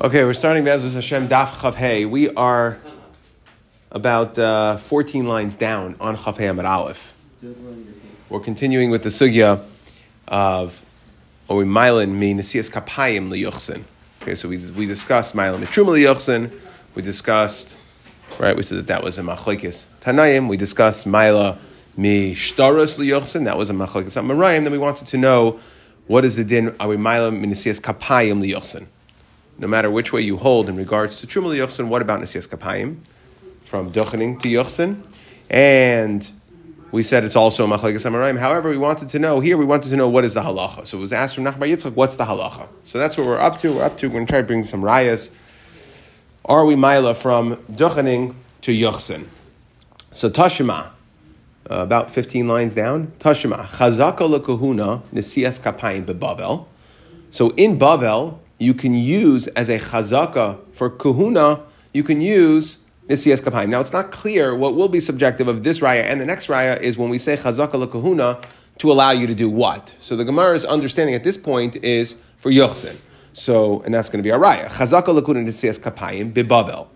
Okay, we're starting Bezos Hashem Daf Chav Hey. We are about uh, 14 lines down on Chav Hey Amid Aleph. We're continuing with the sugya of Owi Mylin mi Nesias Kapayim liyuchsin. Okay, so we, we discussed Mylin Mishuma liyuchsin. We discussed, right, we said that that was a Machlekes Tanayim. We discussed Myla mi Shtaros liyuchsin. That was a Machlekes Amarayim. Then we wanted to know what is the din Owi Mylin mi Nesias Kapayim liyuchsin no matter which way you hold in regards to Truma Yochsin, what about Nesias Kapayim? From Duchening to Yochsin. And we said it's also Machlekes Amarayim. However, we wanted to know, here we wanted to know what is the halacha. So it was asked from Nachbar Yitzchak, what's the halacha? So that's what we're up to. We're up to, we're going to try to bring some rayas. Are we Mila from Duchening to Yochsin? So Tashima, uh, about 15 lines down. Tashima, Chazaka lekahuna Nesias Kapayim bebavel. So in Bavel, you can use as a chazaka for kahuna, you can use nisiyas kapayim. Now, it's not clear what will be subjective of this raya and the next raya is when we say chazaka kahuna to allow you to do what. So the Gemara's understanding at this point is for yochsin. So, and that's going to be our raya. Chazaka lakuna nisiyas kapayim bibavel.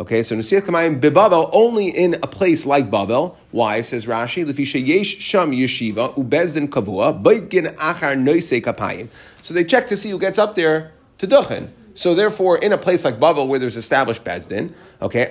Okay, so Nasiat Kamayim Bibavel only in a place like Bavel. Why, says Rashi, Lefisha Yesh Sham Yeshiva, Ubezdin Kavua, Baitgin Achar Noise Kapayim. So they check to see who gets up there to Duchen. So therefore, in a place like Bavel where there's established Bezdin, okay,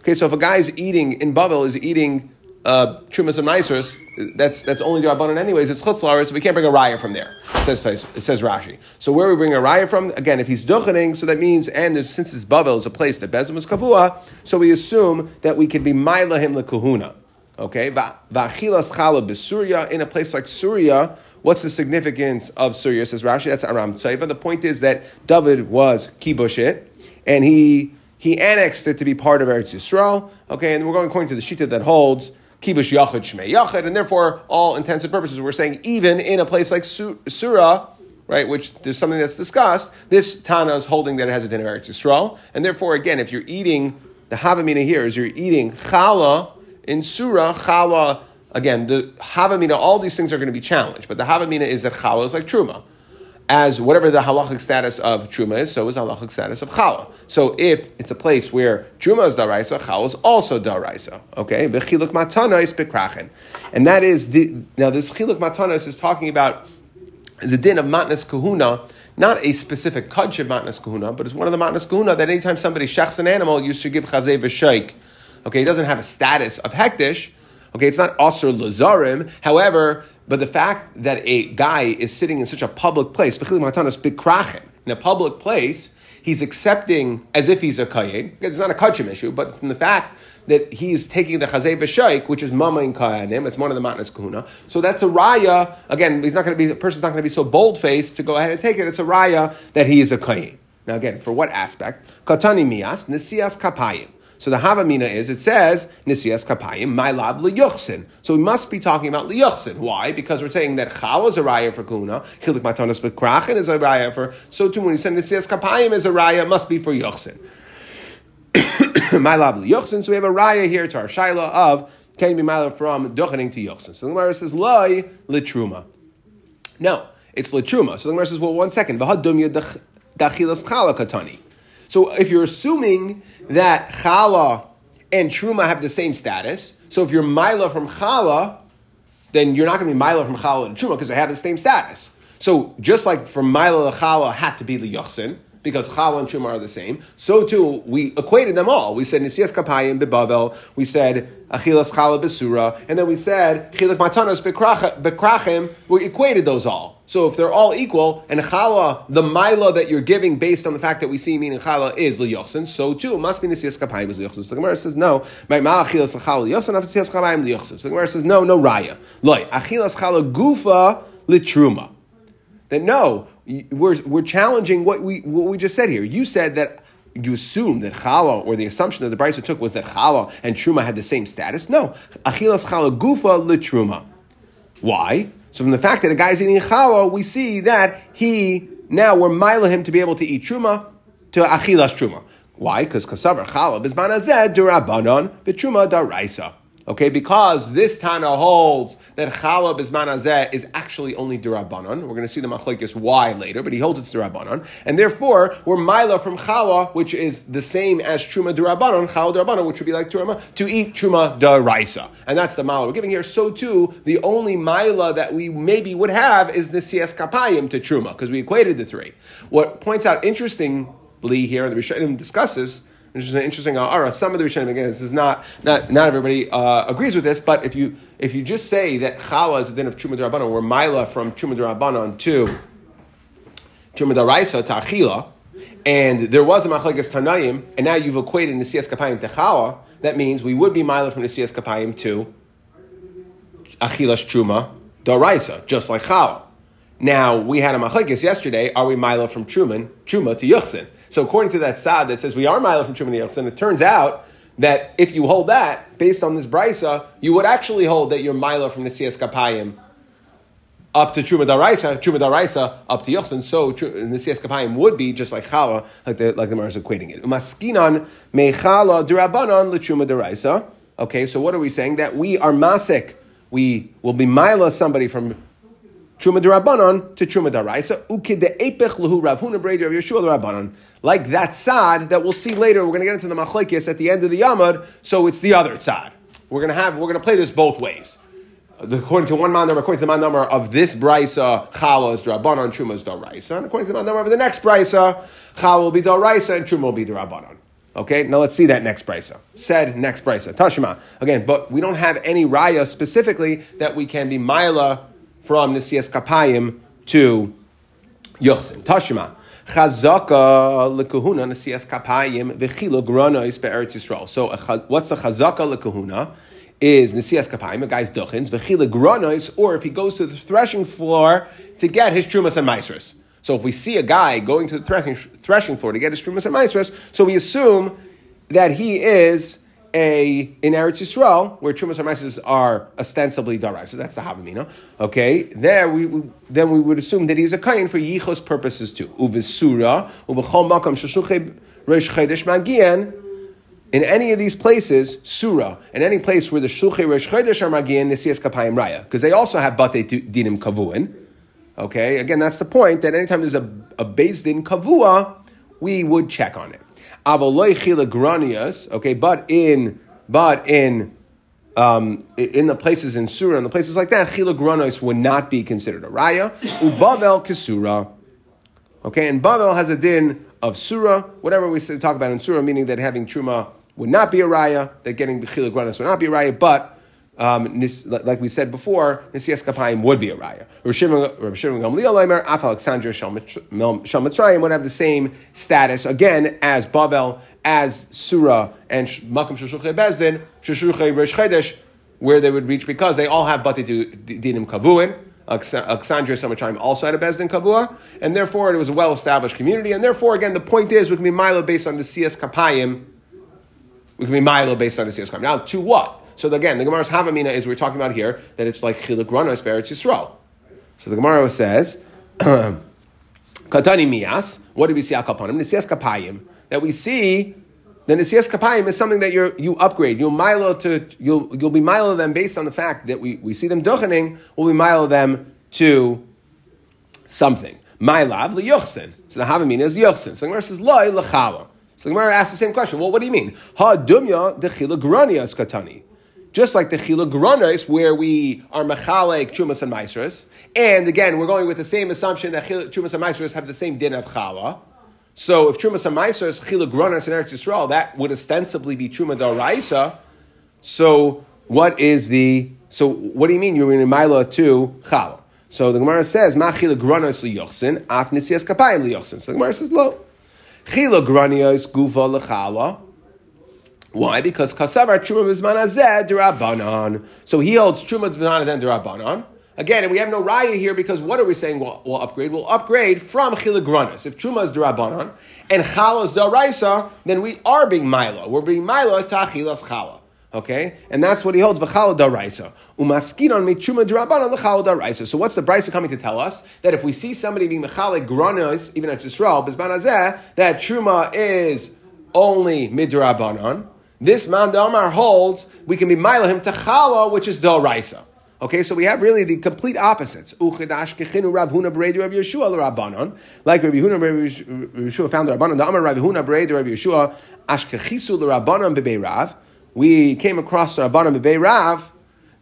Okay, so if a guy's eating in Bavel is eating uh, Trumas of Nisers, that's that's only Darabanan anyways. It's Chutzlar, so we can't bring a raya from there. It says it says Rashi. So where we bring a raya from? Again, if he's duchening, so that means and since it's Bavel is a place that Bezim is kavua, so we assume that we can be Maila him lekahuna. Okay, va'achilas chala b'Surya in a place like Surya. What's the significance of Surya? Says Rashi. That's Aram Tzaiva. The point is that David was kibushit, and he he annexed it to be part of Eretz Yisrael. Okay, and we're going according to the shita that holds kibush yachid shmei yachid, and therefore, all intents and purposes, we're saying even in a place like Surah, right, which there's something that's discussed, this Tana is holding that it has a din of Eretz Yisrael, and therefore, again, if you're eating the Havamina here is you're eating challah in Surah, challah, again, the Havamina, all these things are going to be challenged, but the Havamina is that challah is like Truma. As whatever the halachic status of truma is, so is the halachic status of challah. So if it's a place where truma is daraisa, challah is also daraisa. Okay, bechiluk matana is bekrachen, and that is the now this chiluk matanas is talking about the din of matnas kahuna, not a specific kudsh of matnas kahuna, but it's one of the matnas kahuna that anytime somebody shechs an animal, you should give chazay v'shaik. Okay, it doesn't have a status of hektish. Okay, it's not asr lazarim. However, but the fact that a guy is sitting in such a public place, in a public place, he's accepting as if he's a kayin. It's not a kachim issue, but from the fact that he's taking the chazay v'shaik, which is mama in kayanim, it's one of the matnas kahuna. So that's a raya. Again, he's not going to be the person's not going to be so bold faced to go ahead and take it. It's a raya that he is a kayin. Now again, for what aspect? Katani mias nisias kapayim. So the Havamina is, it says, Nisias Kapayim, my lab liyuchsin. So we must be talking about liyuchsin. Why? Because we're saying that Chal is a raya for Kuna, Chilik Matanos Bekrachen is a raya for, so too when he said Nisiyas Kapayim is a raya, must be for yuchsin. my lab liyuchsin. So we have a raya here to our Shaila of, can be mila from duchening to yuchsin. So the Gemara says, Loi litruma. No, it's litruma. So the Gemara says, well, one second. So if you're assuming that challah and truma have the same status, so if you're mila from challah, then you're not going to be mila from challah to truma because they have the same status. So just like from mila to challah had to be liyachsin, because challah and truma are the same. So too, we equated them all. We said nisias kapayim bebavel. We said achilas challah besura, and then we said chilak matanos bekrachim. We equated those all. So if they're all equal, and challah, the mila that you're giving based on the fact that we see meaning challah is liyosin, so too must be nisias kapayim is liyosin. So the Gemara says no. My ma achilas challah liyosin, nisias kapayim liyosin. So the Gemara says no, no raya. Loy achilas challah gufa litruma. Then no, we're, we're challenging what we, what we just said here. You said that you assume that challah, or the assumption that the Brisa took was that challah and truma had the same status. No, achilas challah gufa litruma. Why? So from the fact that a guy's eating challah, we see that he now we're miling him to be able to eat truma to achilas truma. Why? Because kasavar challah bisman azed durabanon v'truma daraisa. Okay, because this Tana holds that Chala Azeh is actually only Durabanan. We're going to see the Machlekes why later, but he holds it's Durabanan. And therefore, we're Mila from Chala, which is the same as Truma Durabanan, Chala Durabanan, which would be like Truma, to eat Truma Daraisa. And that's the Mila we're giving here. So too, the only Mila that we maybe would have is the Sias Kapayim to Truma, because we equated the three. What points out interestingly here, and the Rishonim discusses, which is an interesting ara. Some of the Rishonim, again, this is not not not everybody uh, agrees with this, but if you if you just say that chala is the din of truma derabanan, or mila from truma derabanan to truma deraisa to achila, and there was a machlekes tanayim, and now you've equated nesias kapayim to chala, that means we would be mila from nesias kapayim to achilas truma deraisa, just like chala. Now we had a machlekes yesterday. Are we mila from truman truma to yuchsin? So according to that sad that says we are mila from truman yuchsin, it turns out that if you hold that based on this brisa, you would actually hold that you're mila from nesias kapayim up to Truma Daraisa, Truma Daraisa up to Yochsin. So Nesias Kapayim would be just like Chala, like the like the Mar is equating it. Umaskinan mechala durabanan leTruma Daraisa. Okay, so what are we saying? That we are masik. We will be mila somebody from Truma Durabanan to Truma Daraisa. Ukid de Epech Lahu Rav Huna of Yeshua Durabanan. Like that sad that we'll see later. We're going to get into the Machlekes at the end of the Yamad. So it's the other sad. We're going to have. We're going to play this both ways according to one man number, according to the man number of this brisa, chala is drabanan, truma is daraisa, and according to the man number of the next brisa, chala will be daraisa and truma will be drabanan. Okay, now let's see that next brisa. Said next brisa, tashima again, but we don't have any raya specifically that we can be mila from nisias kapayim to yochsin. Tashima. Chazaka lekahuna nesias kapayim v'chilo granois be'eretz Yisrael. So, what's the chazaka lekahuna? is Nesias Kapayim, a guy's duchins, Vechila Gronois, or if he goes to the threshing floor to get his Trumas and Maisras. So if we see a guy going to the threshing, threshing floor to get his Trumas and Maisras, so we assume that he is a in Eretz Yisrael, where Trumas and are ostensibly Darai. So that's the Havamina. Okay, there we, we, then we would assume that he's a kain for Yichos purposes too. Uvisura, Uvachol Makam Shashuche Resh Chedesh Magian, in any of these places, surah, in any place where the shulchay resh chodesh are magian nesias kapayim raya, because they also have bate dinim kavuin. Okay, again, that's the point that anytime there's a, a base din kavua, we would check on it. Avoloi chila granias, okay, but in but in um, in the places in surah and the places like that, chila granos would not be considered a raya. Ubavel kisura. Okay, and Bavel has a din of surah, whatever we talk about in surah, meaning that having truma would not be a raya, that getting bechila granis would not be a raya, but um, like we said before, Nisias Kapayim would be a raya. Rav Shimon Gamliel Leimer, Af Alexandria Shalmitzrayim would have the same status, again, as Babel, as Surah, and Makam Shushuche Bezdin, Shushuche Rish Chedesh, where they would reach because they all have Bati Dinim Kavuin. Alexandria Shalmitzrayim also had a Bezdin Kavua, and therefore it was a well established community, and therefore, again, the point is we can be Milo based on the CS Kapayim we can be Milo based on the Siyas Now, to what? So again, the Gemara's Havamina is we're talking about here that it's like Chiluk Ranos Beretz Yisrael. So the Gemara says, Katani Mias, what do we see al Kapanim? Nisiyas Kapayim. That we see the Nisiyas Kapayim is something that you you upgrade. You'll milo to you'll you'll be milo them based on the fact that we, we see them duchening, we'll be milo them to something. Mylav liyochsin. So the Havamina is yochsin. So the Gemara says loy lachala. So the Gemara asks the same question. Well, what do you mean? Ha dumya de chilagranias katani. Just like the chilagranis, where we are mechalek chumas and maestras, and again, we're going with the same assumption that chumas and maestras have the same din of chala. So if chumas and maestras chilagranis in Eretz Yisrael, that would ostensibly be truma daraisa. So what is the so what do you mean you're in Mila to chala? So the Gemara says, Ma chilagranis liyochsin, af nisias kapayim liyochsin. So the Gemara says, lo. Chila granios gufa lechala. Why? Because kasavar truma bizman azeh derabanan. So he holds truma bizman azeh derabanan. Again, and we have no raya here because what are we saying we'll, we'll upgrade? We'll upgrade from chilagranis. If truma is derabanan and chala is deraisa, then we are being milo. We're being milo to achilas chala. Okay, and that's what he holds v'chala daraisa. Umaskinon mitzuma drabanan l'chala daraisa. So what's the brisa coming to tell us? That if we see somebody being mechalik granos, even at Yisrael, bizman that truma is only midrabanan. This man Damar holds we can be him to chala, which is Raisa. Okay, so we have really the complete opposites. Like Rabbi Huna Yeshua found the Rabbanon. The Amar Rabbi Huna Berei Rabbi Yeshua Ashkechisu l'Rabbanon bebei Rav. We came across the Rabbanon bebei Rav.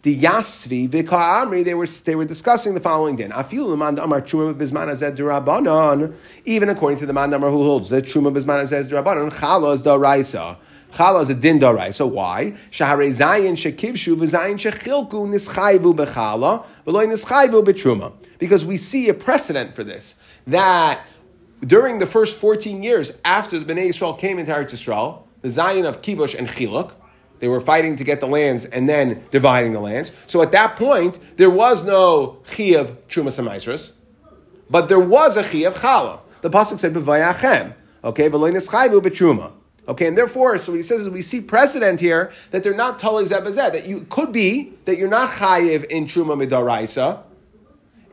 The Yasvi Amri. They were they were discussing the following din. Amar Rabbanon. Even according to the man Amar who holds that Truma b'zman azed Rabbanon Chalos da Raisa. Chala is a din darai. So why? Shahare zayin shekivshu v'zayin shechilku nischayvu bechala v'loy nischayvu betruma. Because we see a precedent for this that during the first 14 years after the Bnei Israel came into Eretz Yisrael, the zayin of kibush and chiluk, they were fighting to get the lands and then dividing the lands. So at that point, there was no chi of truma but there was a chi of chala. The pasuk said b'vayachem. Okay, v'loy nischayvu betruma. Okay, and therefore, so what he says is we see precedent here that they're not tali zebazet, that you could be that you're not chayiv in truma midaraisa,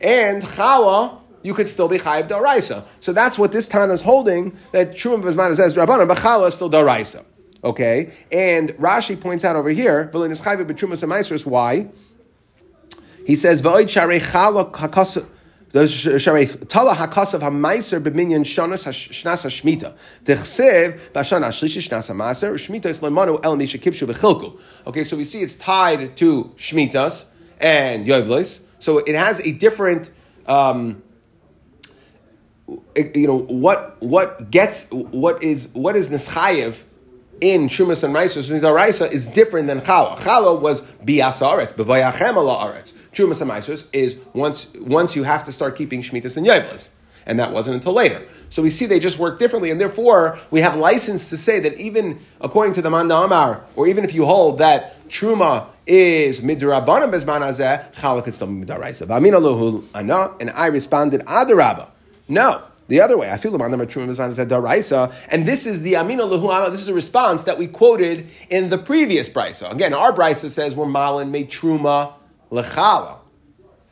and chala you could still be chayiv daraisa. So that's what this Tana is holding that truma bezman says drabanan, but chala is still daraisa. Okay, and Rashi points out over here, why? He says, "V'oid sharei chala Okay, so we see it's tied to shmitas and yovlis. So it has a different. Um, you know what? What gets what is what is nischayev in Shumas and Raisus Raisa is different than Chala. Chala was bias aretz, b'vayachem ala aretz. And Raisus is once once you have to start keeping Shemitas and Yevlis. And that wasn't until later. So we see they just work differently, and therefore we have license to say that even according to the Manda Amar, or even if you hold that Truma is midrabanan bezman hazeh, chala could still midaraisa. V'amin aluhu ana, and I responded adarabba. No, the other way. I feel the said daraisa, and this is the amina lehu. This is a response that we quoted in the previous brisa. Again, our brisa says we're malin made truma lechala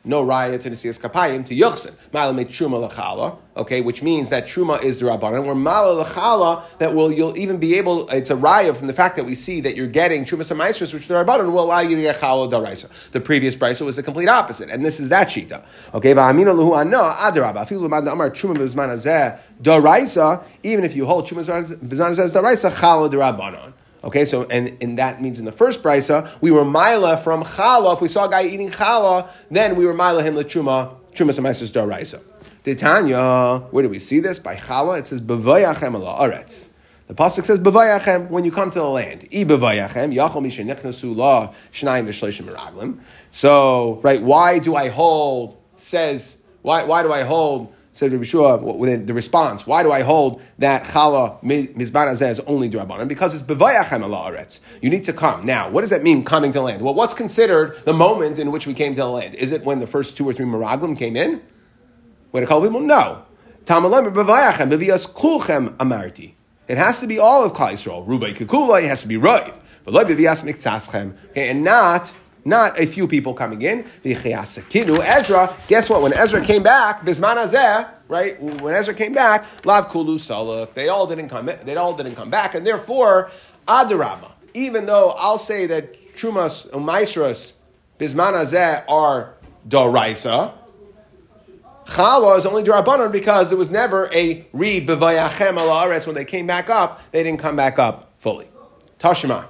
no raya to Nesias Kapayim to Yuchsin. Mala made Truma Lachala, okay, which means that Truma is the Rabbanan. Where Mala Lachala, that will you'll even be able, it's a raya from the fact that we see that you're getting Truma Samaistris, which the Rabbanan will allow you to get Chala Daraisa. The previous Brisa was the complete opposite, and this is that Shita. Okay, Va'amina Luhu Anna, Adarabba, Afilu Amar Truma Bizman Azeh, Daraisa, even if you hold Truma Bizman Azeh Daraisa, Chala Darabanan. Okay, so and, and that means in the first brisa we were mila from chala. If we saw a guy eating chala, then we were mila him lechuma truma semaisus daraisa. Titania, where do we see this? By chala, it says bevayachem ala aretz. The pasuk says bevayachem when you come to the land. I bevayachem yachol mishenichnasu la shnayim v'shleishim meraglim. So right, why do I hold? Says why? Why do I hold? Said Rabbi Shua within the response, why do I hold that chala mizban azeh is only durabanan? Because it's bevayachem aretz. You need to come. Now, what does that mean, coming to land? Well, what's considered the moment in which we came to the land? Is it when the first two or three miraglim came in? When a couple people? No. Tamalam bevayachem bevias kulchem amarti. It has to be all of Klal Yisrael. Rubai kikula, it has to be right. But like bevias miktaschem. Okay, and not not a few people coming in. Ezra, guess what? When Ezra came back, Bisman right? When Ezra came back, Lav Kulu Saluk, they all didn't come. They all didn't come back, and therefore Adarama. Even though I'll say that Trumas Umaisras Bisman Azeh are Doraisa. Chala is only Darabanan because there was never a re bevayachem al when they came back up, they didn't come back up fully. Tashma.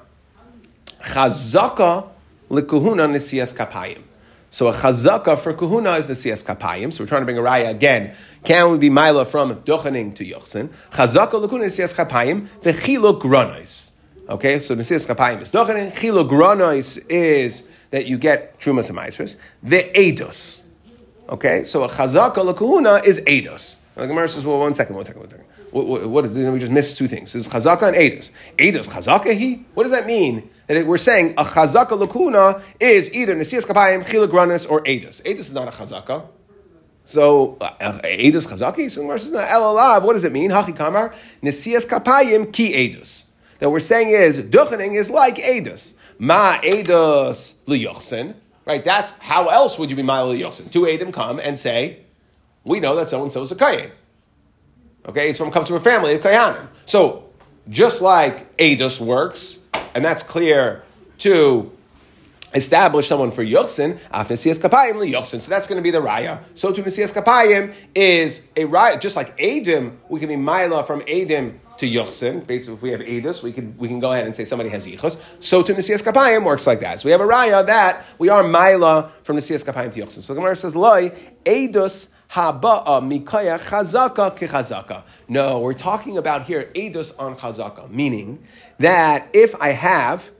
Chazaka likuhuna nisias kapayim. So a chazaka for kuhuna is nisias kapayim. So we're trying to bring a raya again. Can we be mila from duchening to yochsin? Chazaka likuna nisias kapayim v'chiluk granais. Okay, so nisias kapayim is duchening. Chiluk granais is that you get trumas and maestros. The edos. Okay, so a chazaka lekuhuna is edos. The Gemara says, well, one second, one second, one second. What, what, what is, we just missed two things. This is chazaka and edus. Edus, chazaka he? What does that mean? That we're saying a chazaka lakuna is either nesias kapayim, chilagranis, or edus. Edus is not a chazaka. So, uh, edus chazaki? So the Gemara says, no, el what does it mean? Hachi kamar, nesias kapayim ki edus. That we're saying is, duchening is like edus. Ma edus liyochsen. Right, that's how else would you be ma'al liyochsen? Two edim come and say, we know that so and so is a kayin. Okay, it's from comes from a family of kayanim. So just like Eidos works, and that's clear to establish someone for Yochsin, af Nesias Kapayim Yochsin. So that's going to be the Raya. So to Nesias Kapayim is a Raya, just like Adim, we can be Mila from Adim to Yochsin. Basically, if we have Edus, we can, we can go ahead and say somebody has Yichus. So to Nesias Kapayim works like that. So we have a Raya that we are Mila from Nesias Kapayim to Yochsin. So the Gemara says, Loi, Edus Haba'a uh, mikaya chazaka kechazaka. No, we're talking about here edus on chazaka, meaning that if I have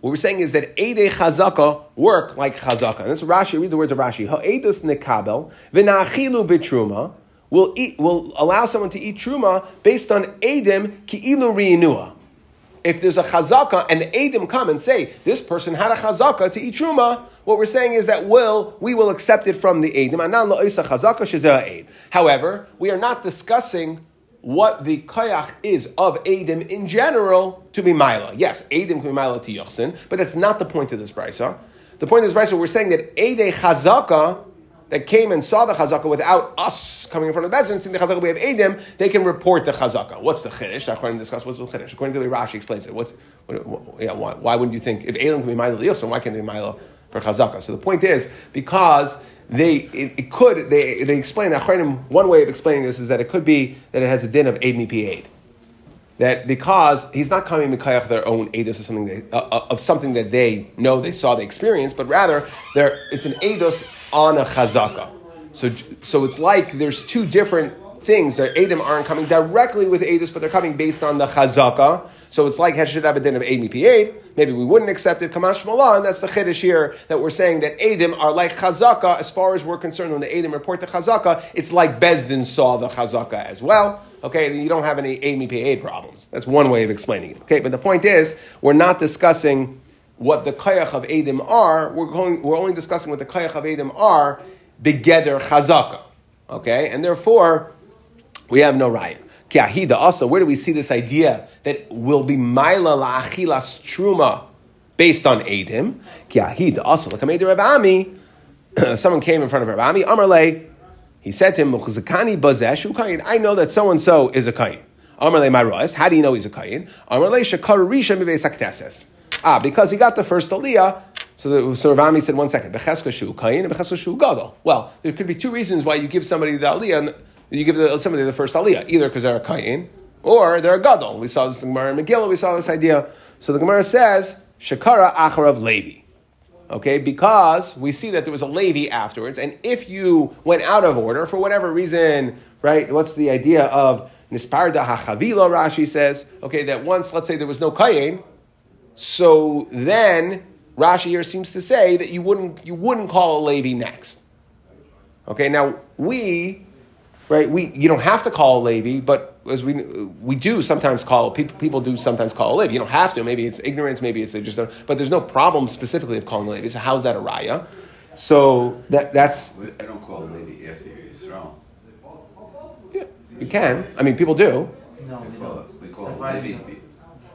what we're saying is that Ede Chazaka work like Chazaka. And this is Rashi, read the words of Rashi. Ha'edus nekabel v'na'achilu bitruma will eat will allow someone to eat truma based on Edim ki'ilu ri'inua. If there's a chazaka and the Edim come and say this person had a chazaka to eat truma, what we're saying is that will we will accept it from the Edim. However, we are not discussing what the koyach is of Adim in general to be Mila. Yes, Adim can be Mila to Yochsin, but that's not the point of this brisa. The point of this brisa, we're saying that Ade Chazaka that came and saw the chazaka without us coming in front of the Bezin, seeing the chazaka we have Adim, they can report the chazaka. What's the chiddush? According to discuss what's the chiddush. According to the way Rashi explains it, what's, what, what, yeah, why, why, wouldn't you think if Adim can be Mila Yochsin, why can't they be Mila for chazaka? So the point is because they it, it, could they they explain that one way of explaining this is that it could be that it has a din of aid me p aid. That because he's not coming mikayach their own edus of something they, uh, uh, of something that they know, they saw, they experienced, but rather it's an edus on a chazaka. So so it's like there's two different things. Their edim aren't coming directly with edus, but they're coming based on the chazaka. So it's like Heshed Abedin of Eid Mipi Maybe we wouldn't accept it, Kamash Shmalah, and that's the Chiddush here that we're saying that Edim are like Chazaka as far as we're concerned. When the Edim report the Chazaka, it's like Bezdin saw the Chazaka as well. Okay, and you don't have any Eid Mipi problems. That's one way of explaining it. Okay, but the point is, we're not discussing what the Kayach of Edim are. We're, going, we're only discussing what the Kayach of Edim are, Begeder Chazaka. Okay, and therefore, we have no right. Kiahida also, where do we see this idea that will be Maila la'achilas truma based on Adim? Kiahida also, like Rav Ami, someone came in front of Rav Ami, Amarle, he said to him, bazesh I know that so and so is a kayin. Amarle Marois, how do you know he's a kayin? Amarle Shakar Risha Mivesak Ah, because he got the first aliyah, so, the, so said, one second, Becheska Shu and Becheska Shu Gadol. Well, there could be two reasons why you give somebody the aliyah and you give the, somebody the first aliyah, either because they're a kayin or they're a gadol. We saw this in Gemara and Megillah. We saw this idea. So the Gemara says shakara acharav levi. Okay, because we see that there was a Levi afterwards, and if you went out of order for whatever reason, right? What's the idea of nisparda hachavila? Rashi says, okay, that once, let's say there was no kayin, so then Rashi here seems to say that you wouldn't you wouldn't call a Levi next. Okay, now we right? We you don't have to call a Levi, but as we we do sometimes call people people do sometimes call a Levi. You don't have to. Maybe it's ignorance. Maybe it's just. A, but there's no problem specifically of calling a Levi. So how's that a raya? So that that's. I don't call a Levi after you're Yisrael. Yeah, you can. I mean, people do. No, we don't. We call so Levi.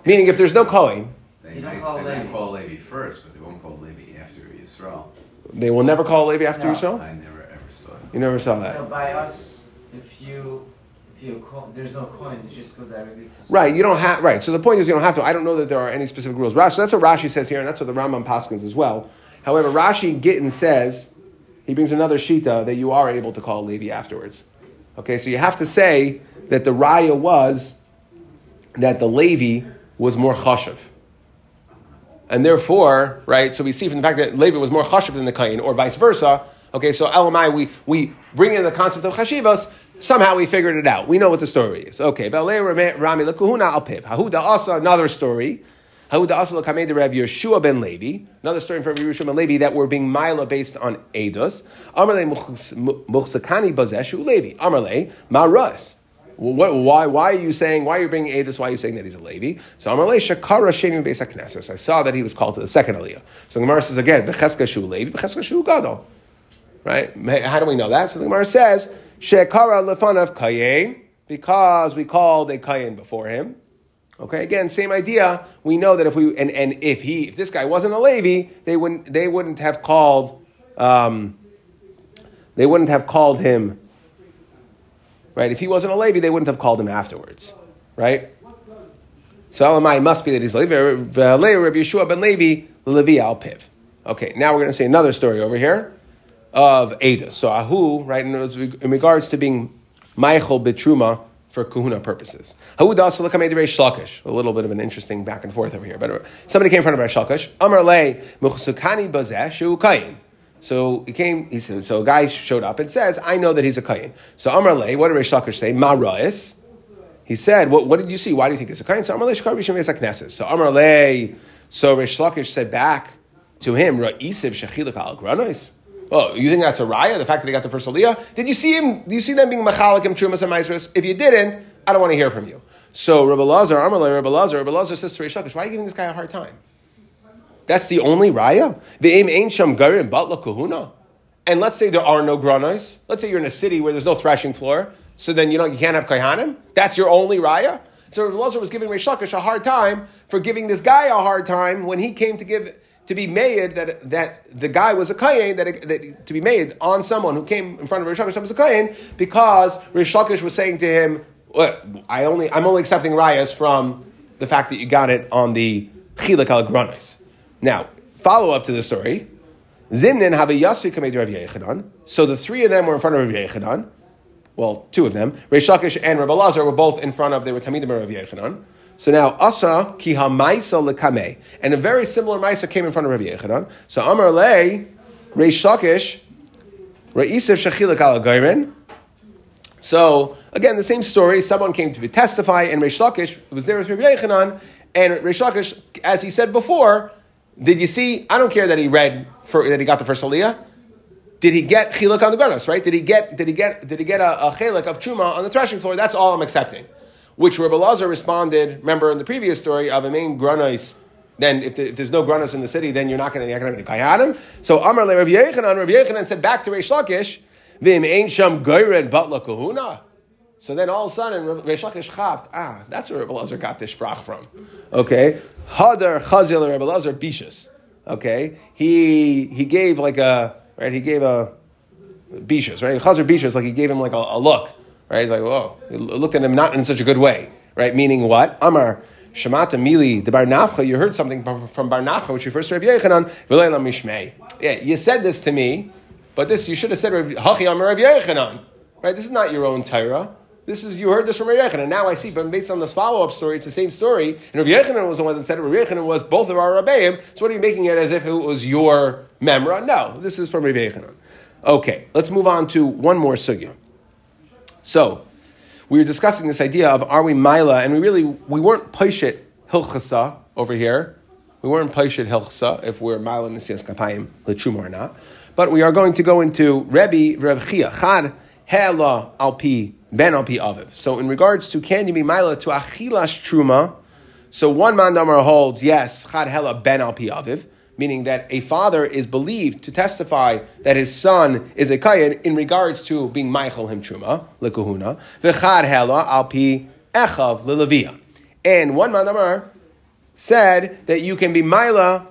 Meaning, if there's no Kohen. They, might, call, they might call Levi first, but they won't call Levi after Yisrael. They will never call Levi after no. Yisrael? I never ever saw it. You never saw that? No, by us, if you if you co- there's no coin, you just go directly to. Right, you don't have right. So the point is, you don't have to. I don't know that there are any specific rules. Rashi, that's what Rashi says here, and that's what the Rambam paskins as well. However, Rashi Gittin says he brings another shita that you are able to call Levi afterwards. Okay, so you have to say that the raya was that the Levi was more chashav. And therefore, right, so we see from the fact that Levi was more chashav than the Kain, or vice versa, Okay, so LMI, we, we bring in the concept of chashivas, somehow we figured it out. We know what the story is. Okay, Rami Hahuda also another story. Hahuda also Lakameh Rav Yeshua ben Levi, another story from Yeshua ben Levi that were being mila based on Eidos. Amarle Muchsakani Bazeshu Levi. Amarle Maras. What, why, why are you saying, why are you bringing Adis? Why are you saying that he's a Levi? So Amalei Shakara Sheni Beis HaKnesses. I saw that he was called to the second Aliyah. So Gemara says again, Becheska Shu Levi, Becheska Shu Gadol. Right? How do we know that? So the Gemara says, Shekara lefanav kayin, because we called a kayin before him. Okay, again, same idea. We know that if we and, and if he if this guy wasn't a Levi, they wouldn't they wouldn't have called um, they wouldn't have called him right. If he wasn't a Levi, they wouldn't have called him afterwards, right? So Elamai must be that he's Levi. Uh, Rabbi Yeshua ben Levi Levi al Piv. Okay, now we're going to see another story over here of Ada. So Ahu, right, in, regards to being Michael Bitruma for kahuna purposes. Ahu das l'kamei Reish Lakish. A little bit of an interesting back and forth over here. But uh, somebody came in front of Reish Lakish. Amar le muchsukani bazeh shu kayin. So he came. He said, so a guy showed up and says, "I know that he's a kayin." So Amar le, what did Reish Lakish say? Ma ra'is. He said, what, what, did you see? Why do you think it's a kain? So Amar Shkar. So Amar Le, so Rish Lakish said back to him, Ra'isiv Shechilik al Granos. Oh, you think that's a raya? The fact that he got the first aliyah? Did you see him? Do you see them being machalik him trumas and maestros? If you didn't, I don't want to hear from you. So Rabbi Lazar, Amar Le, Rabbi Lazar, Rabbi Lazar says to Rish Lakish, why are you giving this guy a hard time? That's the only raya. The aim ain't sham garim batla kahuna. And let's say there are no granos. Let's say you're in a city where there's no threshing floor so then you know you can't have kaihanim. That's your only raya. So Rabbi Lazar was giving Reish Lakish a hard time for giving this guy a hard time when he came to give to be made that that the guy was a kayin that, that, to be made on someone who came in front of Reish Lakish was a kayin because Reish Lakish was saying to him, uh, "I only I'm only accepting rayas from the fact that you got it on the chilak al granis." Now follow up to the story. Zimnin have a yasvi Rav. So the three of them were in front of Rav Yechanan well, two of them, Reish Lakish and Rabbi Lazar were both in front of, they were Tamidim Rav Yechanan. So now, Asa ki ha-maisa lekame. And a very similar maisa came in front of Rabbi Yechanan. So Amar le, Reish Lakish, Re'isev shechilak ala. So, again, the same story. Someone came to testify, and Reish Lakish was there with Rabbi Yechanan. And Reish Lakish, as he said before, did you see? I don't care that he read, for, that he got the first aliyah did he get chiluk on the granos, right? Did he get did he get did he get a, a chiluk of truma on the threshing floor? That's all I'm accepting. Which Rabbi Lazar responded. Remember in the previous story of a main granos. Then if, the, if, there's no granos in the city, then you're not going to going to kayanim. So Amar le Rav Yechanan, Rav Yechanan said back to Reish Lakish, Vim ein sham goyren batla kahuna. So then all of a sudden, Reish Lakish chapped, ah, that's where Rabbi Lazar got this sprach from. Okay, Hadar chazil Rabbi Lazar bishus. Okay, he he gave like a right? He gave a bishas, right? Chazer bishas, like he gave him like a, a, look, right? He's like, whoa, he looked at him not in such a good way, right? Meaning what? Amar. Shemata Mili, the Bar Nafcha, you heard something from, from Bar Nafcha, which refers to Rabbi Yechanan, Mishmei. Yeah, you said this to me, but this, you should have said, Hachi Amar Rabbi Yechanan. Right? This is not your own Torah. This is you heard this from Rabbi Yechanan. Now I see, but based on this follow up story, it's the same story. And Rabbi Yechanan was the one that said it. Rabbi Yechanan was both of our Rabbeim. So what are you making it as if it was your memra? No, this is from Rabbi Yechanan. Okay, let's move on to one more sugya. So we were discussing this idea of are we Mila, and we really we weren't Paishet Hilchasa over here. We weren't Paishet Hilchasa if we're Mila Nisias Kapayim Lechum or not. But we are going to go into Rebbe Reb Chia Chad Hela Alpi Ben al pi aviv. So in regards to can you be mila to achilas truma, so one mandamar holds yes chad hela ben al pi aviv, meaning that a father is believed to testify that his son is a kayan in regards to being michael him truma lekuhuna v'chad hela al pi echav lelevia, and one mandamar said that you can be mila.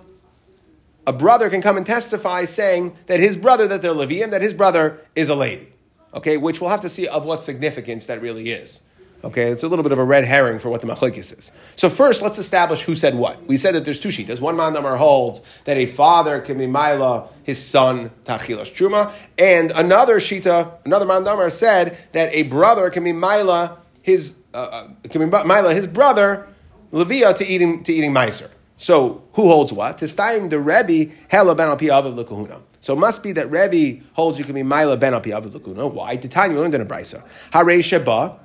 A brother can come and testify saying that his brother, that they're Levium, that his brother is a lady okay, which we'll have to see of what significance that really is. Okay, it's a little bit of a red herring for what the machlekes is. So first, let's establish who said what. We said that there's two shitas. One mandamar holds that a father can be mila his son tachilas truma, and another shita, another mandamar said that a brother can be mila his uh, uh can be mila his brother levia to eating to eating meiser. So who holds what? time the Rebbe hella ben so it must be that Rebbe holds you can be Mila ben al Lakuna. Why? The time you learned in a brisa. Hare Sheba.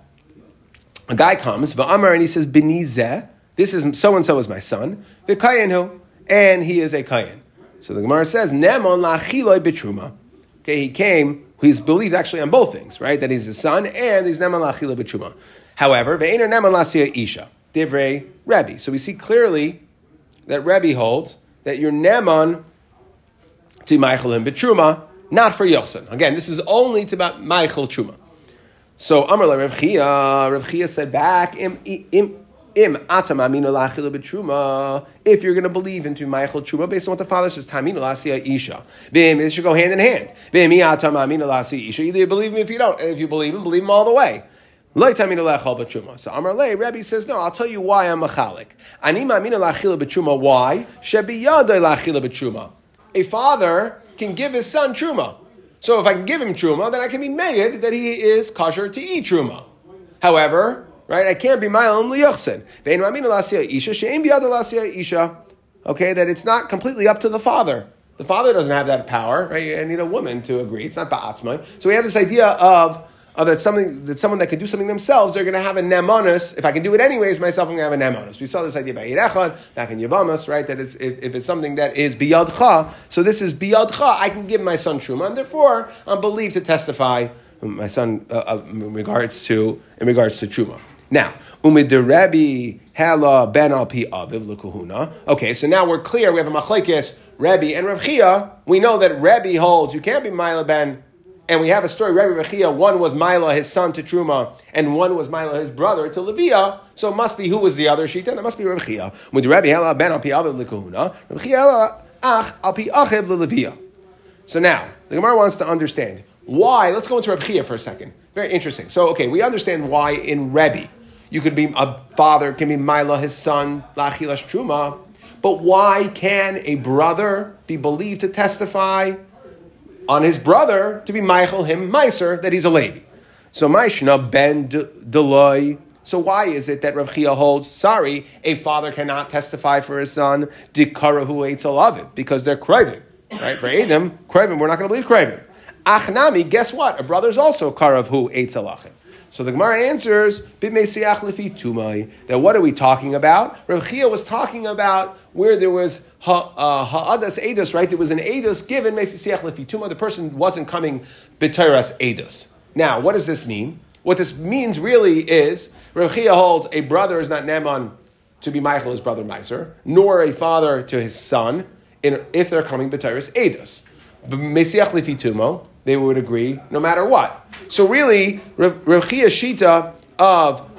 A guy comes, Va'amar, and he says, Benizeh, this is so and so is my son, V'kayanhu, and he is a kayan. So the Gemara says, Nemon la'chiloi bitruma. Okay, he came, he's believed actually on both things, right? That he's his son, and he's Nemon la'chiloi bitruma. However, Ve'ener Nemon la'sia isha, divrei Rebbe. So we see clearly that Rebbe holds that your Nemon to Michael and Betruma, not for Yochsan. Again, this is only to about Michael Truma. So Amar Rav Chia, Rav Chia said back, im, im, im betruma. If you're going to believe into Michael Truma, based on what the father says, taminu lasia isha. Bim, it should go hand in hand. Bim atam isha. Either you believe me if you don't, and if you believe him, believe him all the way. So Amar Le, Rebbe says, no, I'll tell you why I'm machalik. Ani ma'amina lachila b'truma. Why? Shebi lachila. A father can give his son truma. So if I can give him truma, then I can be made that he is kosher to eat truma. However, right, I can't be my own liyachsin. Vein ma'amina lasiya isha she'im biyada lasiya isha. Okay, that it's not completely up to the father. The father doesn't have that power, right? I need a woman to agree. It's not ba'atzma. So we have this idea of of that something that someone that can do something themselves, they're going to have a nemonis. If I can do it anyways myself, I'm going to have a nemonis. We saw this idea by Yirechad back in Yavamas, right? That it's, if, if, it's something that is biyadcha, so this is biyadcha, I can give my son truma, and therefore I'm believed to testify my son uh, uh, in regards to in regards to truma. Now, umid the Rabbi hala ben al pi aviv lukuhuna. Okay, so now we're clear. We have a machlekes Rabbi and Rav Chia. We know that Rabbi holds you can't be Mila ben and we have a story, Rabbi Rechia, one was Mila, his son, to Truma, and one was Mila, his brother, to Levia. So it must be who was the other Shita? That must be Rabbi Rechia. With Rabbi Hela ben al pi aviv lekahuna, Rabbi ach al pi achiv. So now, the Gemara wants to understand why. Let's go into Rabbi Chia for a second. Very interesting. So, okay, we understand why in Rebbe, you could be a father, can be Mila, his son, lachilash Truma, but why can a brother be believed to testify on his brother to be Michael him Meiser that he's a lady. So Maishna ben Deloy. So why is it that Rav Chia holds, sorry, a father cannot testify for his son, Dikara who hates it because they're craving. Right? For Adam, craving, we're not going to believe craving. Achnami, guess what? A brother's also Karav who hates alachim. So the Gemara answers, that what are we talking about? Rav Chia was talking about where there was ha'adas uh, edus, right? There was an edus given, the person wasn't coming b'teiras edus. Now, what does this mean? What this means really is, Rav Chia holds a brother is not Neman to be Michael, his brother Miser, nor a father to his son, in, if they're coming b'teiras edus. They would agree no matter what. So really, Rav Shita of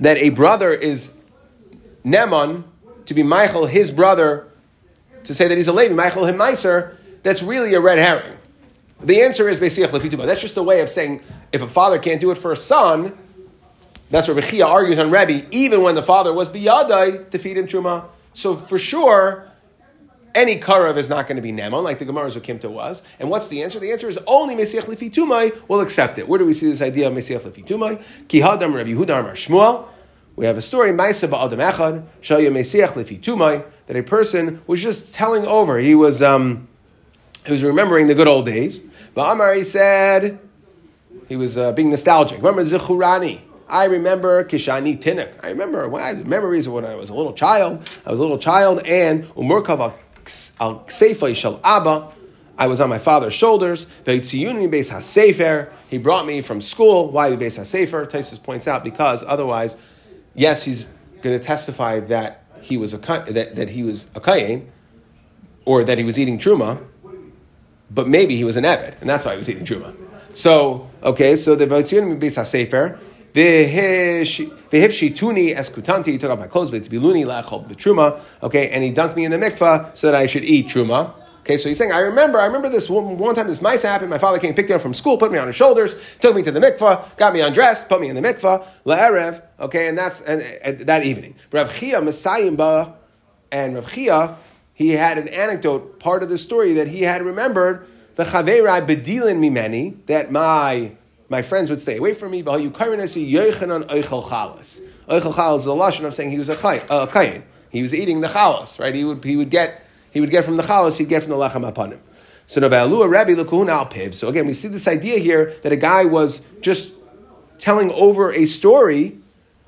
that a brother is Neman to be Michael, his brother, to say that he's a Levi, Michael him Meiser, that's really a red herring. The answer is Lefituba. That's just a way of saying if a father can't do it for a son, that's what Rechia argues on Rebbe, even when the father was biyadai to feed him truma. So for sure, any karav is not going to be nemon, like the Gemara's Ukimta was. And what's the answer? The answer is only Mesiach Lefitumai will accept it. Where do we see this idea of Mesiach Lefitumai? Ki hadam Rabbi Yehuda Amar Shmuel. We have a story, Maisa Ba'adam Echad, Shaya Mesiach Lefitumai, that a person was just telling over. He was, um, he was remembering the good old days. But Amar, he said, he was uh, being nostalgic. Remember Zichurani. I remember Kishani Tinnik. I remember when I memories of when I was a little child. I was a little child, and Umurkav al Seifai Shal Abba. I was on my father's shoulders. He brought me from school. Why Beis HaSefer? Tosfos points out because otherwise, yes, he's going to testify that he was a that, that he was a kayin, or that he was eating truma, but maybe he was an eved, and that's why he was eating truma. So okay, so the Beis HaSefer. Vihifshituni eskutanti, he took off my clothes, v'tzbiluni la'achol b'truma, okay, and he dunked me in the mikvah so that I should eat truma. Okay, so he's saying, I remember, I remember this one, one time this mice happened. My father came, picked me up from school, put me on his shoulders, took me to the mikvah, got me undressed, put me in the mikvah, la'erev, okay, and that's and, and that evening. Rav Chia, Messiah, and Rav Chia, he had an anecdote, part of the story that he had remembered, the chaverai bedilin mimeni, that my my friends would stay away from me. But you Yochanan Eichel Chalas. Eichel Chalas is a lashon of saying he was a kain. He was eating the chalas, right? He would he would get he would get from the chalas, he'd get from the lechem upon him. So Novalua Rabbi al Piv. So again, we see this idea here that a guy was just telling over a story,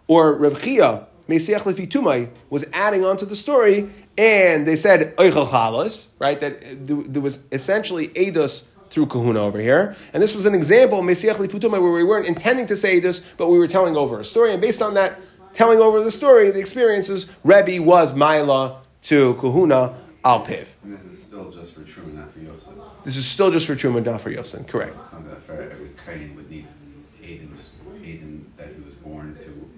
or Rav Chia Mesiach Lefitumai was adding on to the story, and they said Eichel Chalas, right? That uh, there was essentially Eidos through kahuna over here. And this was an example, Mesiach Lifutuma, where we weren't intending to say this, but we were telling over a story. And based on that, telling over the story, the experiences, Rebbe was Maila to kahuna al Piv. And this is still just for Truman, not for Yosef. This is still just for Truman, not for Yosef, correct. Every Kain would need Aiden, that he was born to.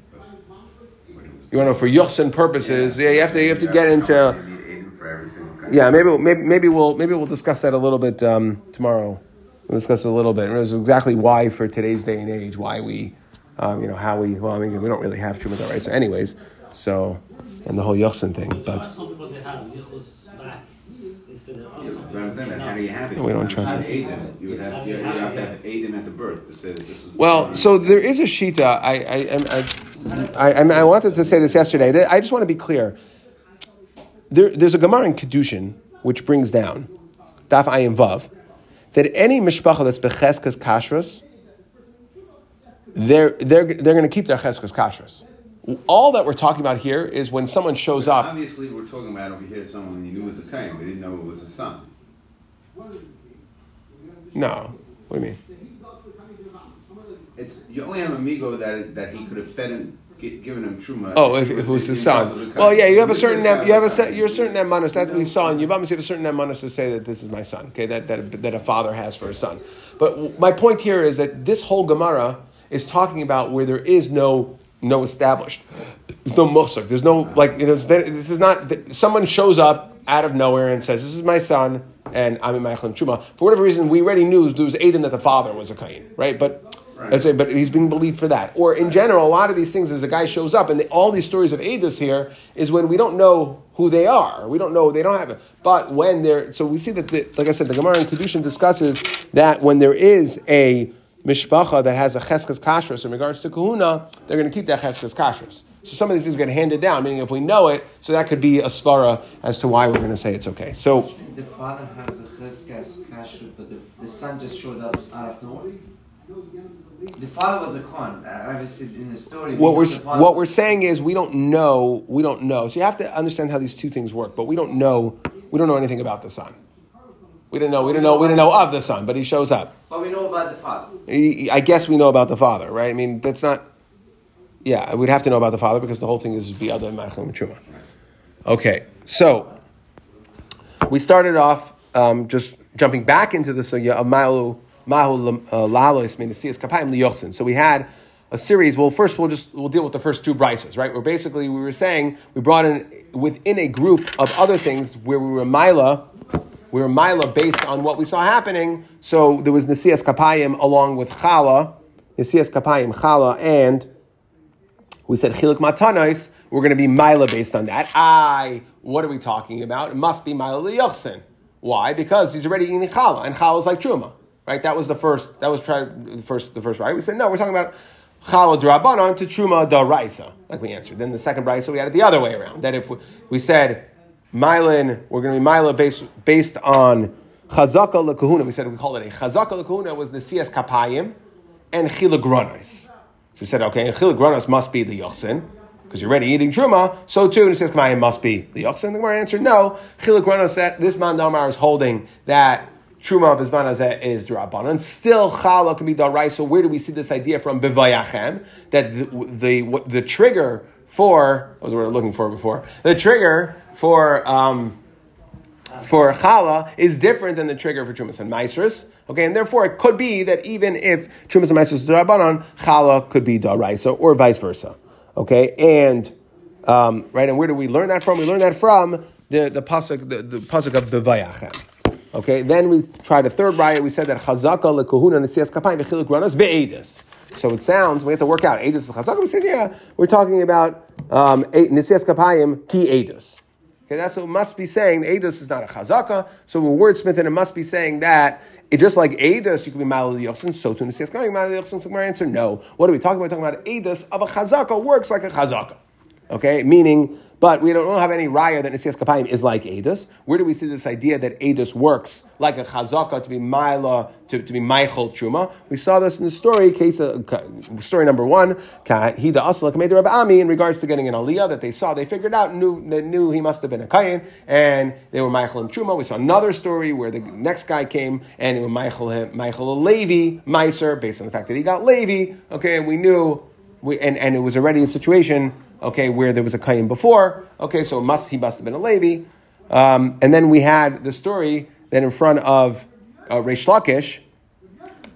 You want to know for Yosin purposes? Yeah, yeah you have to you have to get into for every single Yeah, maybe, maybe, maybe we'll maybe we'll discuss that a little bit um, tomorrow. We'll discuss it a little bit. It was exactly why for today's day and age why we um, you know, how we, well, I mean, we don't really have Truma Daraisa anyways, so, and the whole Yochsin thing, but Some people they have yichus back instead of Yeah, but I'm saying that, how do you have it? We don't trust How it. you would have, you you have to have aid him at the birth to say that this was. Well, so there is a shita. I I, I, I, I, I wanted to say this yesterday. I just want to be clear. There, there's a Gemara in Kedushin which brings down Daf Ayin Vav that any mishpacha that's becheskas kashrus, they're they're they're going to keep their cheskas kashrus. All that we're talking about here is when someone shows up. Obviously, we're talking about over here someone you knew was a kain, we didn't know it was a son. No, what do you mean? It's you only have a amigo that that he could have fed him, gi- given him truma. Oh, if, if it was his son. himself as a Well, yeah, you have a certain you have a set, you're a certain emanus. That's what we saw in Yavamas. You have a certain emanus to say that this is my son. Okay, that, that that a father has for a son. But my point here is that this whole Gemara is talking about where there is no no established. There's no musuk. There's no like you know. This is not. Someone shows up out of nowhere and says, "This is my son." And I'm in Ma'achlim Truma. For whatever reason, we already knew there was Aiden that the father was a Kain, right? But Right. I'd say, but he's being believed for that. Or in general, a lot of these things, as a guy shows up, and the, all these stories of Adis here is when we don't know who they are. We don't know they don't have it. But when they're so we see that, the, like I said, the Gemara in Kedushin discusses that when there is a mishpacha that has a cheskas kashrus in regards to kahuna, they're going to keep that cheskas kashrus. So some of these things get handed down, meaning if we know it, so that could be a svara as to why we're going to say it's okay. So the father has the cheskas kashrut, but the, the son just showed up out of nowhere. The father was a con. Uh, obviously, in the story, what we're what we're saying is we don't know we don't know so you have to understand how these two things work but we don't know we don't know anything about the son we don't know we don't know we don't know of the son but he shows up But we know about the father. He- i guess we know about the father right i mean that's not yeah we'd have to know about the father because the whole thing is be other than Truma. okay so we started off um, just jumping back into the sugya of Mahu Mahu uh, Lalois Menasias Kapayim Liyosin. So we had a series. Well, first we'll just we'll deal with the first two brises, right? Where basically we were saying we brought in within a group of other things where we were Mila, we were Mila based on what we saw happening. So there was Nasias Kapayim along with Chala, Nasias Kapayim Chala, and we said Chilik Matanais. We're going to be Mila based on that. I, what are we talking about? It must be Mila Liyochsin. Why? Because he's already eating Chala, and Chala is like Truma, right? That was the first. That was try, the first. The first right. We said no. We're talking about Chala Drabanon to Truma Da Daraisa, like we answered. Then the second Brisa we had it the other way around. That if we, we said Milin, we're going to be Mila based based on Chazaka Lekahuna. We said we call it a Chazaka Lekahuna was the CS Kapayim and Chilagronis. So we said, okay, and Chilagronis must be the Yochsin, because you're already eating Truma, so too, and it says must be the Yochsin. The answered, no, Chilagronis, said, this man Damar is holding that Truma Bizman is Durabanan. Still, Chala can be Darai. So where do we see this idea from Bivayachem? That the, the, the trigger for, what was what we were looking for before, the trigger for, um, for challah is different than the trigger for trumas and maestras. Okay, and therefore it could be that even if trumas and maestras is darabanan, challah could be daraisa or vice versa. Okay, and um, right, and where do we learn that from? We learn that from the the pasuk the, the pasuk of bevayachem. Okay, then we tried a third riot. We said that chazaka lekahuna nesias kapayim v'chilik ranas ve'edis. So it sounds we have to work out edus is chazaka. We said yeah, we're talking about um, kapayim ki edus. Okay, that's what must be saying. Eidos is not a chazaka, so we're wordsmithing. It must be saying that it just like Eidos, you can be Malal Yochsin, so to Nesias Kaming Malal Yochsin. So my answer, no. What are we talking about? We're talking about Eidos of a chazaka works like a chazaka. Okay, meaning, but we don't have any raya that Nesias Kapayim is like Eidos. Where do we see this idea that Eidos works like a chazaka to be Maila, to, to be Maichel Truma? We saw this in the story, case uh, story number one, Hida Asla Kamed Rabbi Ami, in regards to getting an aliyah that they saw. They figured out, knew, they knew he must have been a Kayin, and they were Maichel and Truma. We saw another story where the next guy came and it was Maichel a Levi, Meiser, based on the fact that he got Levi. Okay, and we knew, we, and, and it was already a situation okay, where there was a Kayin before. Okay, so must he must have been a Levi. Um, and then we had the story that in front of uh, Reish Lakish,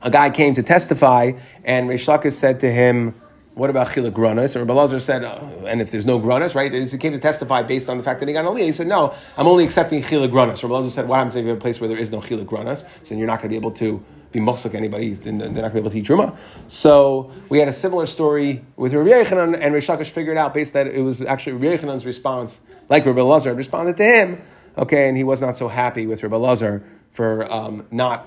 a guy came to testify, and Reish Lakish said to him, "What about Chiluk Granas?" And Rabbi Lazar said, oh, "And if there's no Granas, right?" He came to testify based on the fact that he got an Aliyah. He said, "No, I'm only accepting Chiluk Granas." Rabbi Lazar said, "What happens if you have a place where there is no Chiluk Granas? So you're not going to be able to be muhsik anybody. They're not going to be able to eat truma. So we had a similar story with Rabbi Yechanan, and Rish Lakish figured out based that it was actually Rabbi Yechanan's response, like Rabbi Lazar responded to him. Okay, and he was not so happy with Rabbi Lazar for um, not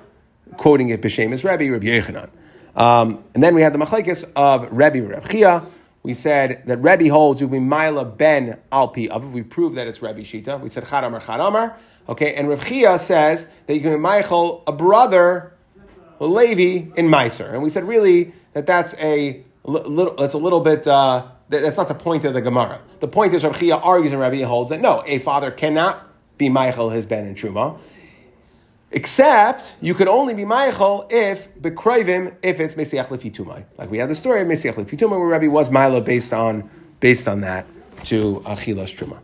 quoting it b'shem as Rebbe, Rabbi Yechanan. Um, and then we had the machlekes of Rebbe Reb Chia. We said that Rebbe holds be Mila ben Alpi Aviv. We proved that it's Rebbe Shita. We said Chadamar Chadamar. Okay, and Reb Chia says that you can be Michael, a brother, Levi in Meiser. And we said really that that's a little, that's a little bit, uh, that's not the point of the Gemara. The point is Reb Chia argues and Rebbe holds that no, a father cannot be Michael his ben in Truma. Except you could only be Michael if Bekroivim, if it's Mesiach Lefitumai. Like we had the story of Mesiach Lefitumai where Rebbe was Milo based on based on that to Achilas Truma.